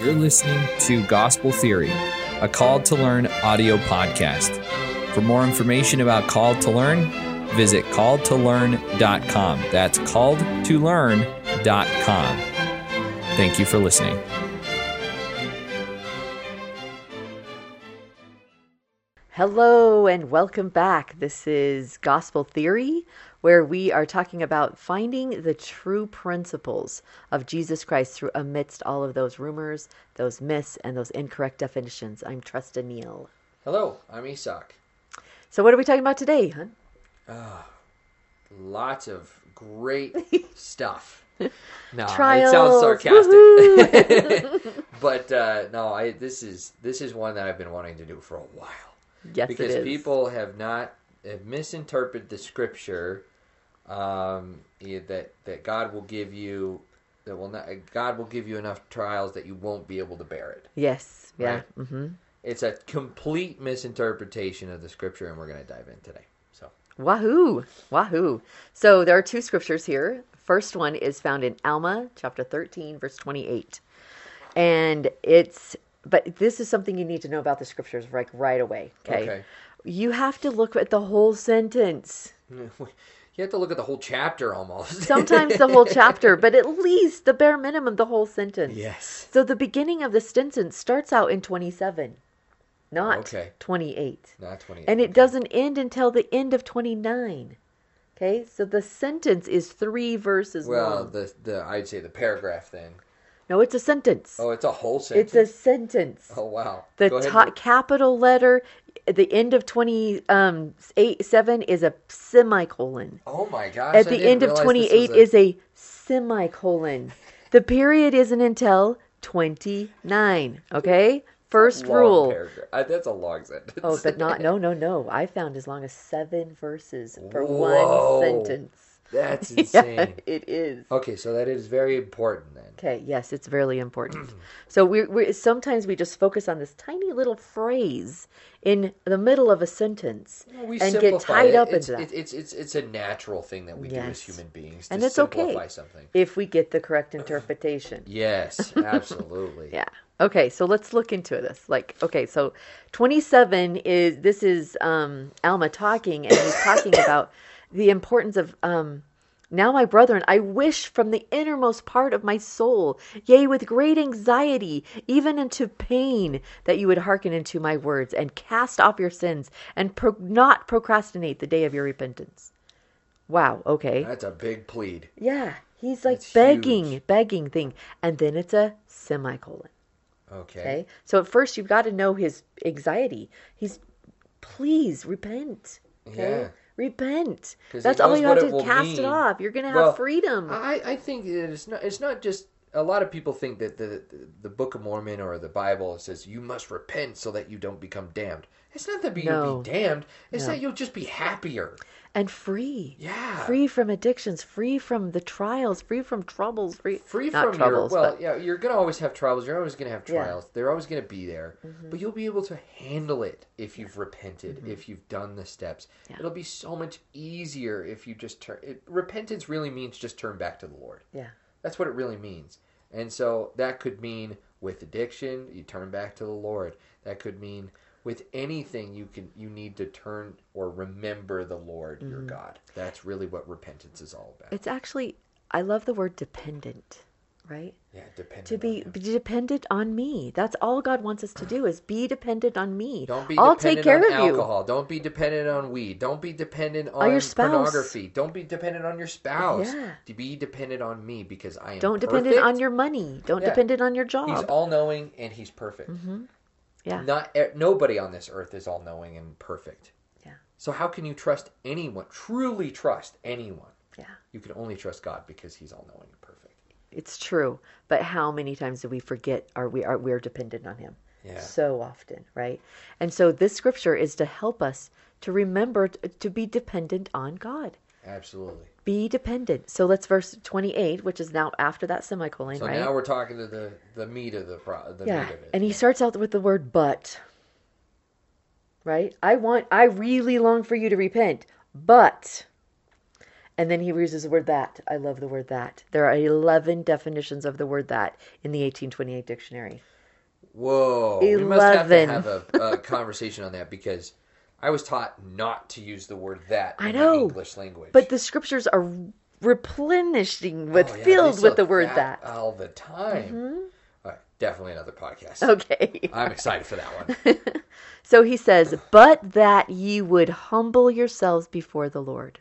You're listening to Gospel Theory, a Called to Learn audio podcast. For more information about Called to Learn, visit calledtolearn.com. That's calledtolearn.com. Thank you for listening. Hello and welcome back. This is Gospel Theory, where we are talking about finding the true principles of Jesus Christ through amidst all of those rumors, those myths, and those incorrect definitions. I'm Trista Neal. Hello, I'm Isak. So, what are we talking about today, hun? Lots of great stuff. No, Trials. it sounds sarcastic, but uh, no, I this is this is one that I've been wanting to do for a while Yes, because it is. people have not have misinterpreted the scripture um, yeah, that that God will give you that will not God will give you enough trials that you won't be able to bear it. Yes, yeah. Right. hmm It's a complete misinterpretation of the scripture, and we're going to dive in today. So Wahoo! Wahoo! So there are two scriptures here. First one is found in Alma chapter 13, verse 28. And it's, but this is something you need to know about the scriptures like right away. Okay. Okay. You have to look at the whole sentence. you have to look at the whole chapter almost. Sometimes the whole chapter, but at least the bare minimum, the whole sentence. Yes. So the beginning of the sentence starts out in 27, not Okay. 28. Not 20. And it doesn't end until the end of 29. Okay, so the sentence is three verses Well, long. Well, the the I'd say the paragraph then. No, it's a sentence. Oh, it's a whole sentence. it's a sentence. Oh wow. the top capital letter at the end of 28 um, eight, 7 is a semicolon. Oh my gosh. At the end of 28 this was is a semicolon. The period isn't until 29. Okay? First long rule. Uh, that's a long sentence. Oh, but not no no no. I found as long as seven verses for Whoa. one sentence. That's Yeah, insane. it is. Okay, so that is very important then. Okay, yes, it's really important. so we we sometimes we just focus on this tiny little phrase in the middle of a sentence We and get tied it. up it's, into that. it's, it's it's a natural thing that we do as human beings to And it's okay. something. if we get the correct interpretation. Yes, absolutely. Yeah. Okay, so let's look into this. Like, okay, so 27 is this is um Alma talking and he's talking about the importance of um now my brethren, I wish from the innermost part of my soul, yea, with great anxiety, even unto pain, that you would hearken unto my words, and cast off your sins, and pro- not procrastinate the day of your repentance. Wow, okay. That's a big plead. Yeah, he's like That's begging, huge. begging thing. And then it's a semicolon. Okay. Okay. So at first you've got to know his anxiety. He's please repent. Okay. Yeah. Repent. 'Cause That's all you have to will cast it off. You're gonna have Well, freedom. I, I think it's not it's not just a lot of people think that the, the the Book of Mormon or the Bible says you must repent so that you don't become damned. It's not that you'll No. be damned. It's No. that you'll just be happier. and free. Yeah. Free from addictions, free from the trials, free from troubles, free Free not from troubles, your well, but yeah, you're gonna always have troubles. You're always gonna have Yeah. Mm-hmm. trials. They're always gonna be there, but you'll be able to handle it if you've repented, if you've done the steps. Mm-hmm. Yeah. It'll be so much easier if you just turn. It, repentance really means just turn back to the Lord. yeah. That's what it really means. And so that could mean with addiction, you turn back to the Lord. That could mean with anything you can you need to turn or remember the Lord Mm-hmm. your God. That's really what repentance is all about. It's actually I love the word dependent, right? yeah, dependent To be, be dependent on me. That's all God wants us to do is be dependent on me. Don't be I'll take care on of you. alcohol. Don't be dependent on weed. Don't be dependent on your spouse. pornography. Don't be dependent on your spouse. Yeah. To be dependent on me because I am Don't perfect. depend on your money. Don't Yeah. depend on your job. He's all knowing and he's perfect. Mm-hmm. yeah. Not nobody on this earth is all knowing and perfect. Yeah. So how can you trust anyone? Truly trust anyone? Yeah. You can only trust God because He's all knowing. It's true. But how many times do we forget are we are we're dependent on him? Yeah. So often, right? And so this scripture is to help us to remember to be dependent on God. Absolutely. Be dependent. So let's verse 28, which is now after that semicolon, So right? now we're talking to the the meat of the pro, the yeah. meat of it. And he starts out with the word but. Right? I want I really long for you to repent, but And then he uses the word that. I love the word that. There are 11 definitions of the word that in the 1828 dictionary. Whoa. 11. We must have to have a, a conversation on that because I was taught not to use the word that I in know, the English language. But the scriptures are replenishing oh, with Oh, yeah, filled with the word that. all the time. Mm-hmm. All right, definitely another podcast. Okay. I'm excited for that one. So he says, but that ye would humble yourselves before the Lord.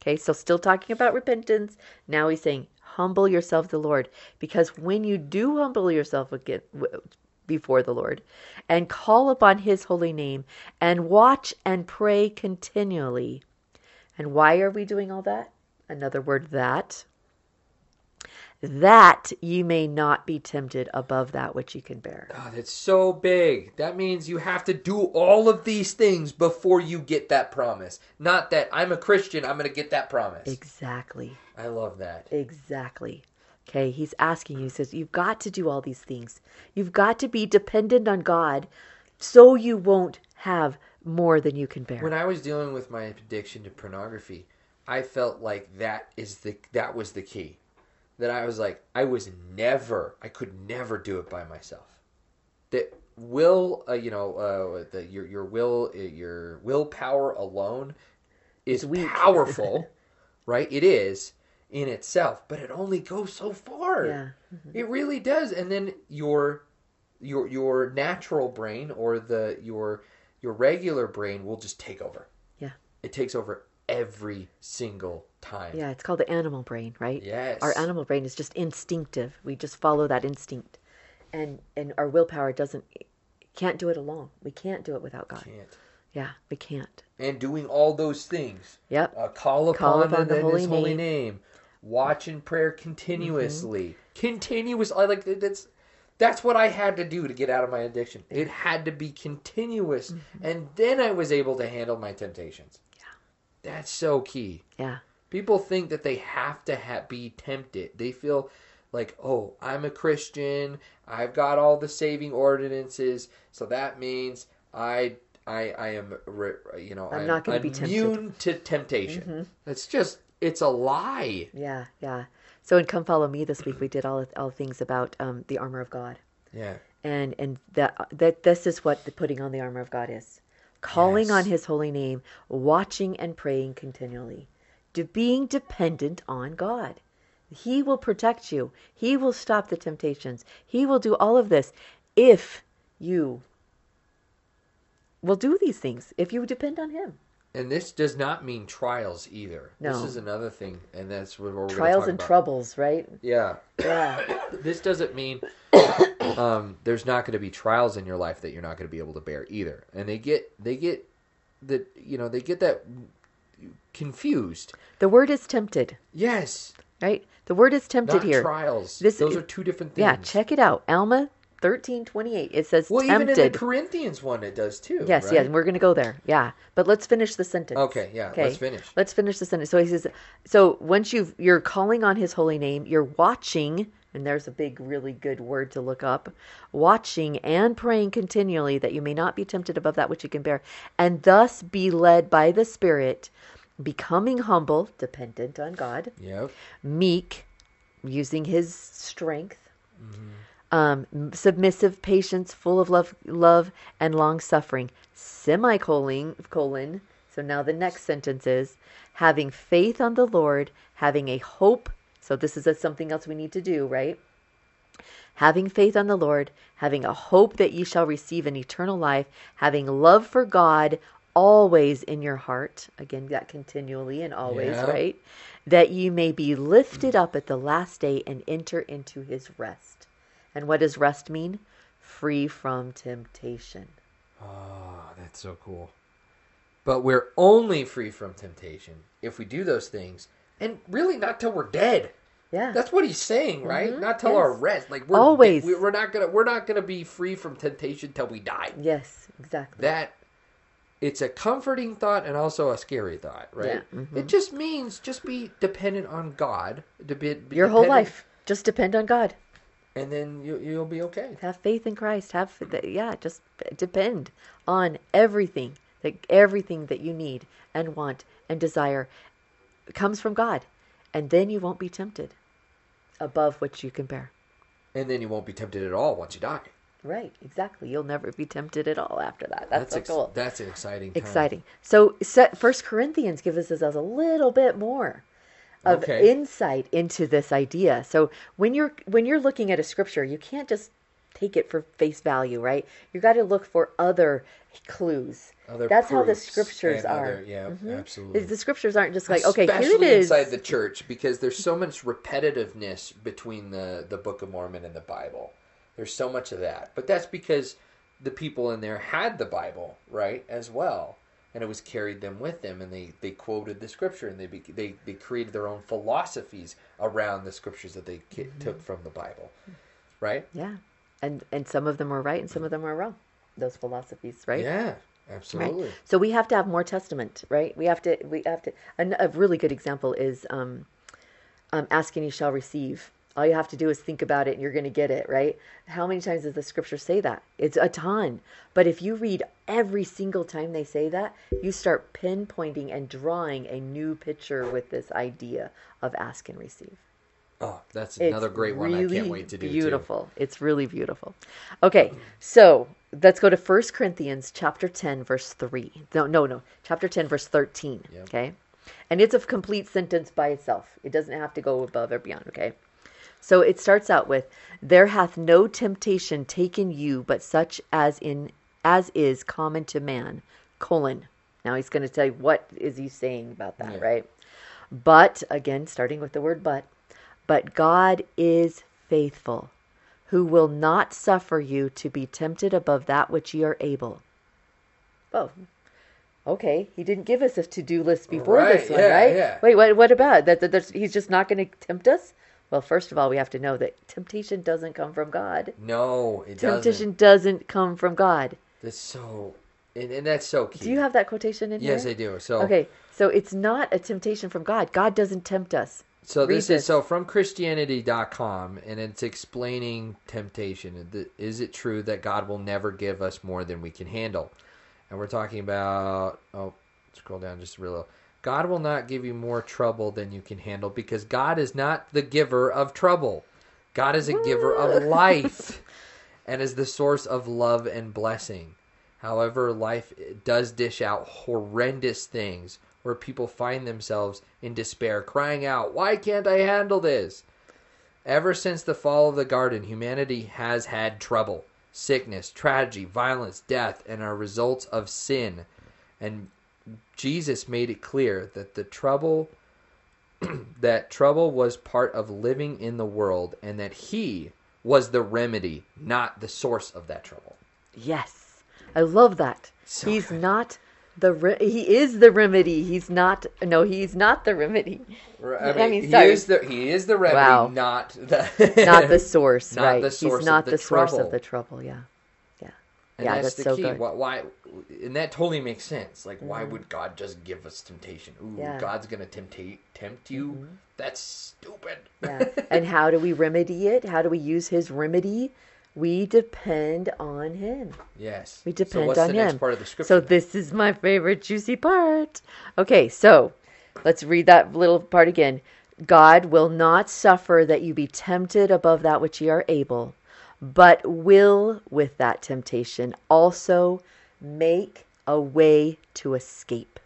Okay, so still talking about repentance. Now he's saying, humble yourself to the Lord. Because when you do humble yourself again before the Lord and call upon his holy name and watch and pray continually. And why are we doing all that? Another word, that. That you may not be tempted above that which you can bear. God, it's so big. That means you have to do all of these things before you get that promise. Not that I'm a Christian, I'm going to get that promise. Exactly. I love that. Exactly. Okay, he's asking you, he says, You've got to do all these things. You've got to be dependent on God so you won't have more than you can bear. When I was dealing with my addiction to pornography, I felt like that is the that was the key. That I was like I was never I could never do it by myself. That will uh, you know uh, the, your your will uh, your willpower alone is powerful, right? It is in itself, but it only goes so far. Yeah. It really does. And then your your your natural brain or the your your regular brain will just take over. Yeah. It takes over every single time. yeah, it's called the animal brain, right? Yes. Our animal brain is just instinctive. We just follow that instinct. And and our willpower doesn't can't do it alone. We can't do it without God. Can't. Yeah, we can't. And doing all those things. Yep. Uh, call upon, Call upon the the holy his holy name. name. Watch and prayer continuously. Continuous I like that's that's what I had to do to get out of my addiction. It had to be continuous and then I was able to handle my temptations. That's so key. Yeah. People think that they have to ha- be tempted. They feel like, oh, I'm a Christian. I've got all the saving ordinances, so that means I, I, I am, you know, I'm not gonna be. Mm-hmm. immune to temptation. It's just, it's a lie. Yeah, yeah. So in Come Follow Me this week we did all all things about um, the armor of God. Yeah, and and that that this is what the putting on the armor of God is calling Yes. on his holy name watching and praying continually to being dependent on God he will protect you he will stop the temptations he will do all of this if you will do these things if you depend on him and this does not mean trials either. No. This is another thing, and that's what we're trials and about. troubles right Yeah, yeah this doesn't mean um, there's not going to be trials in your life that you're not going to be able to bear either. And they get they get that you know they get that confused. the word is tempted Yes, right the word is tempted not here trials. This- Those are two different things. yeah check it out alma 1328 it says Well, tempted even in the Corinthians one, it does too. Yes, right? yes, we're going to go there. Yeah, but let's finish the sentence. Okay, yeah, okay? let's finish. Let's finish the sentence. So he says, so once you've you're calling on His holy name, you're watching, and there's a big, really good word to look up, watching and praying continually that you may not be tempted above that which you can bear, and thus be led by the Spirit, becoming humble, dependent on God, Yep. meek, using His strength, um, submissive, patience, full of love, love and long suffering. Semicolon, colon. So now the next sentence is having faith on the Lord, having a hope. So this is a, something else we need to do, right? Having faith on the Lord, having a hope that ye shall receive an eternal life, having love for God always in your heart. Again, that continually and always, Yeah. right? That you may be lifted up at the last day and enter into his rest. And what does rest mean? Free from temptation. Oh, that's so cool. But we're only free from temptation if we do those things, and really not till we're dead. Yeah. That's what he's saying, right? Not till Mm-hmm. yes. our rest. Like we're Always. we- we're not gonna we're not gonna be free from temptation till we die. yes, exactly. That it's a comforting thought and also a scary thought, right? Yeah, mm-hmm. It just means just be dependent on God, to be, Your whole life. Just depend on God. and then you you'll be okay. Have faith in Christ. Have yeah, just depend on everything that everything that you need and want and desire. comes from God, and then you won't be tempted above which you can bear. And then you won't be tempted at all once you die. Right, exactly. You'll never be tempted at all after that. That's, so ex- cool. That's an exciting. Time. Exciting. So, First Corinthians gives us a little bit more of Okay. insight into this idea. So when you're when you're looking at a scripture, you can't just take it for face value, right? You got to look for other clues. Other That's how the scriptures are. other- yeah, Mhm. absolutely. The scriptures aren't just like okay, here it Especially inside the church because there's so much repetitiveness between the the Book of Mormon and the Bible. There's so much of that, but that's because the people in there had the Bible right as well, and it was carried them with them, and they they quoted the scripture and they they they created their own philosophies around the scriptures that they Mm-hmm. took from the Bible, right? yeah, and and some of them were right and some of them were wrong. Those philosophies, right? Yeah, absolutely. Right. So we have to have more testament, right? We have to. We have to. an- A really good example is um, um, ask and you shall receive. All you have to do is think about it, and you're going to get it, right? How many times does the scripture say that? It's a ton. But if you read every single time they say that, you start pinpointing and drawing a new picture with this idea of ask and receive. Oh, that's It's another great one. I can't wait to do. too. Beautiful. It's really beautiful. Okay, so let's go to 1 Corinthians chapter 10, verse 3. No, no, no. Chapter 10, verse 13. Yep. Okay. And it's a complete sentence by itself. It doesn't have to go above or beyond. Okay. So it starts out with, There hath no temptation taken you but such as in as is common to man. Colon. Now he's going to tell you what is he saying about that, Yeah. right? But again, starting with the word but, but God is faithful, who will not suffer you to be tempted above that which ye are able. Oh, okay. He didn't give us a to-do list before Right, this one, yeah, right? yeah. Wait, what? What about that? that he's just not going to tempt us? Well, first of all, we have to know that temptation doesn't come from God. No, it doesn't. Temptation doesn't come from God. That's so, and, and that's so key. Do you have that quotation in Yes, here? I do. So, Okay, so it's not a temptation from God. God doesn't tempt us. so read this, this. is so from Christianity.com, and it's explaining temptation. Is it true that God will never give us more than we can handle? And we're talking about. Oh, scroll down just a little. God will not give you more trouble than you can handle because God is not the giver of trouble. God is a giver of life and is the source of love and blessing. However, life does dish out horrendous things where people find themselves in despair, crying out, Why can't I handle this? Ever since the fall of the garden, humanity has had trouble, sickness, tragedy, violence, death, and are results of sin. And Jesus made it clear that the trouble that trouble was part of living in the world and that he was the remedy, not the source of that trouble. Yes, I love that. So he's good. not the re- he is the remedy. He's not no, he's not the remedy. I I mean, mean, he is the he is the remedy, Wow. not the Not the source, Not right? the source he's not the the, source of the trouble. Yeah, yeah, And yeah. that's, That's, the so key. good. Why, why? And that totally makes sense. Like, why mm-hmm. would God just give us temptation? Ooh, Yeah. God's gonna tempt tempt you. Mm-hmm. That's stupid. Yeah. and how do we remedy it? How do we use his remedy? We depend on him. yes. We so depend what's on him. part of the scripture? So this is my favorite juicy part. Okay, so let's read that little part again. God will not suffer that you be tempted above that which ye are able, but will with that temptation also make a way to escape.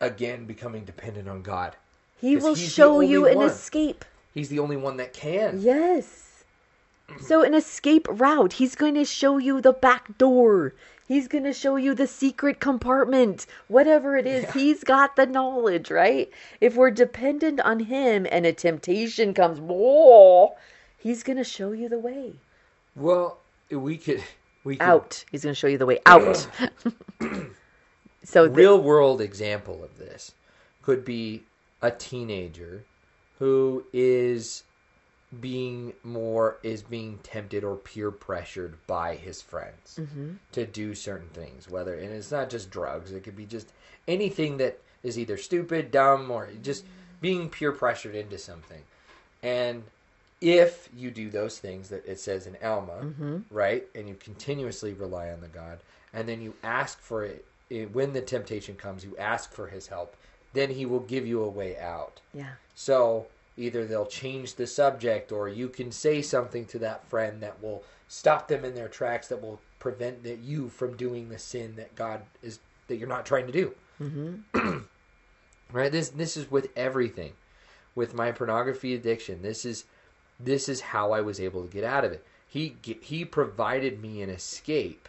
Again, becoming dependent on God. He will show you only an escape. He's the only one that can. Yes. So an escape route. He's going to show you the back door. He's going to show you the secret compartment. Whatever it is, Yeah. he's got the knowledge, right? If we're dependent on him and a temptation comes, whoa, he's going to show you the way Well, we could we could out. He's going to show you the way out. so the, real world example of this could be a teenager who is being more is being tempted or peer pressured by his friends Mm-hmm. to do certain things whether and it's not just drugs it could be just anything that is either stupid dumb or just being peer pressured into something and if you do those things that it says in alma Mm-hmm. right and you continuously rely on the god and then you ask for it it- when the temptation comes you ask for his help then he will give you a way out. Yeah. So either they'll change the subject or you can say something to that friend that will stop them in their tracks that will prevent that you from doing the sin that God is that you're not trying to do. Mm-hmm. right? This this is with everything. With my pornography addiction, this is this is how I was able to get out of it. He he provided me an escape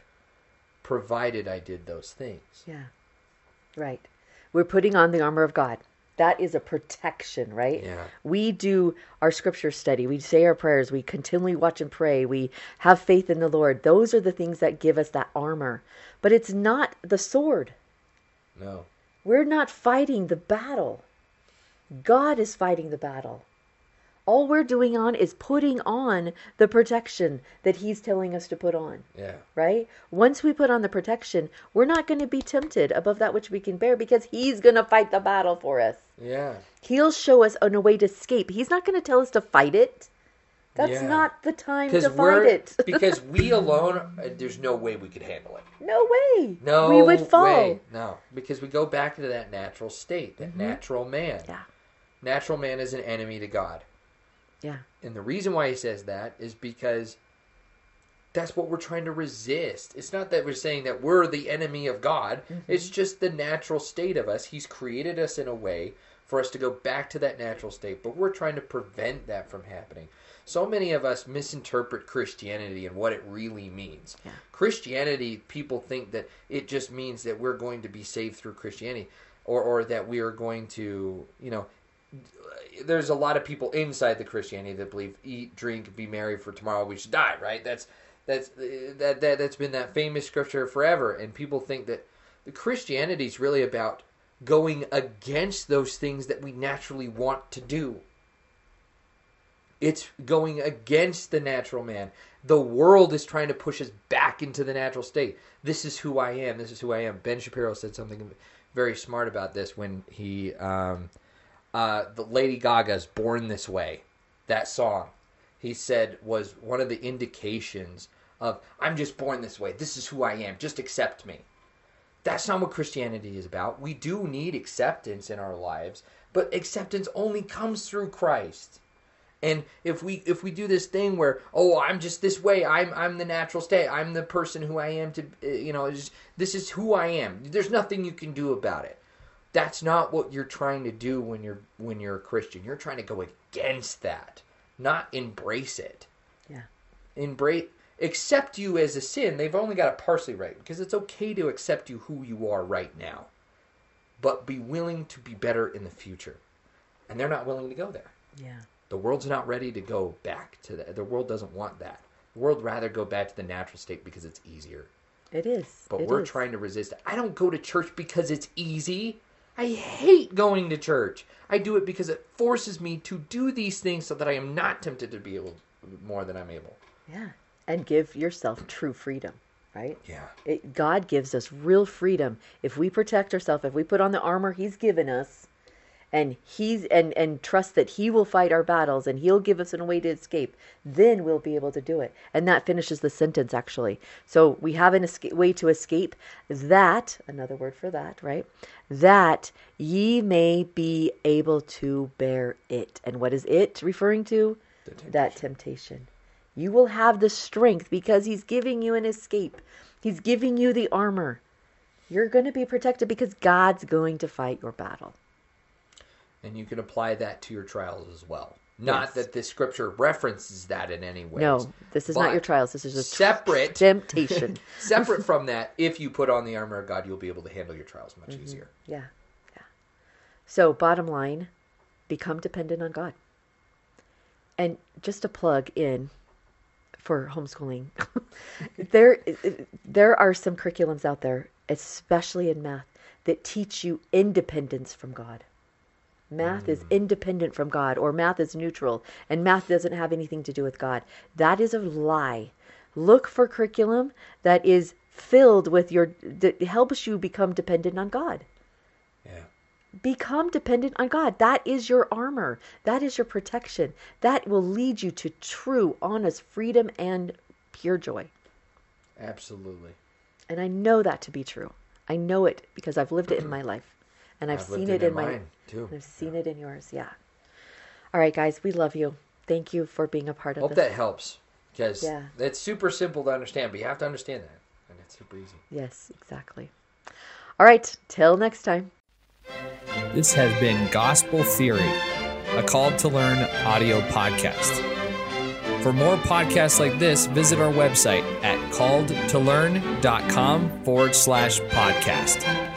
provided I did those things. Yeah. Right. We're putting on the armor of God. That is a protection, right? Yeah. We do our scripture study. We say our prayers. We continually watch and pray. We have faith in the Lord. Those are the things that give us that armor. But it's not the sword. No. We're not fighting the battle. God is fighting the battle. All we're doing on is putting on the protection that he's telling us to put on, Yeah. right? Once we put on the protection, we're not going to be tempted above that which we can bear because he's going to fight the battle for us. Yeah. He'll show us a way to escape. He's not going to tell us to fight it. That's Yeah. not the time to fight it. because we alone, uh, there's no way we could handle it. no way. No, we would fall. way. No, because we go back to that natural state, that natural man. Mm-hmm. Yeah. Natural man is an enemy to God, Yeah. and the reason why he says that is because that's what we're trying to resist. It's not that we're saying that we're the enemy of God. Mm-hmm. It's just the natural state of us. He's created us in a way for us to go back to that natural state, but we're trying to prevent that from happening. So many of us misinterpret Christianity and what it really means. Yeah. Christianity, people think that it just means that we're going to be saved through Christianity or, or that we are going to, you know, there's a lot of people inside the Christianity that believe eat, drink, be merry, for tomorrow we should die. Right? That's that's that, that that's been that famous scripture forever, and people think that the Christianity is really about going against those things that we naturally want to do. It's going against the natural man. The world is trying to push us back into the natural state. This is who I am. This is who I am. Ben Shapiro said something very smart about this when he, um, uh, the Lady Gaga's "Born This Way," that song, he said was one of the indications of I'm just born this way. This is who I am. Just accept me. That's not what Christianity is about. We do need acceptance in our lives, but acceptance only comes through Christ. And if we if we do this thing where oh I'm just this way I'm I'm the natural state I'm the person who I am to uh, you know just, this is who I am there's nothing you can do about it that's not what you're trying to do when you're when you're a Christian you're trying to go against that not embrace it Yeah. embrace accept you as a sin they've only got it partially right because it's okay to accept you who you are right now but be willing to be better in the future and they're not willing to go there Yeah. the world's not ready to go back to that. The world doesn't want that. The world rather go back to the natural state because it's easier. It is. But It we're is. trying to resist it. I don't go to church because it's easy. I hate going to church. I do it because it forces me to do these things so that I am not tempted to be able more than I'm able. Yeah. And give yourself true freedom, right? Yeah. It, God gives us real freedom if we protect ourselves, if we put on the armor He's given us, and He's and and trust that He will fight our battles and He'll give us a way to escape. Then we'll be able to do it, and that finishes the sentence actually. So we have an escape, way to escape. That another word for that, right? That ye may be able to bear it. And what is it referring to? That temptation. You will have the strength because He's giving you an escape. He's giving you the armor. You're going to be protected because God's going to fight your battle. And you can apply that to your trials as well. Not Yes. that this scripture references that in any way. No, this is not your trials. This is a separate temptation. Separate from that, if you put on the armor of God, you'll be able to handle your trials much Mm-hmm. easier. Yeah. Yeah. So, bottom line, become dependent on God. And just to plug in for homeschooling, there there are some curriculums out there, especially in math, that teach you independence from God. Math is independent from God, or math is neutral, and math doesn't have anything to do with God. That is a lie. Look for curriculum that is filled with your, that helps you become dependent on God. Yeah. Become dependent on God. That is your armor. That is your protection. That will lead you to true, honest freedom and pure joy. Absolutely. And I know that to be true. I know it because I've lived it in my life. And I've, I've seen it it in in my mine, too. I've seen it in yours. Yeah. All right, guys, we love you. Thank you for being a part of Hope this. that helps because Yeah. it's super simple to understand, but you have to understand that, and it's super easy. Yes, exactly. All right, till next time. This has been Gospel Theory, a Called to Learn audio podcast. For more podcasts like this, visit our website at calledtolearn.com forward slash podcast.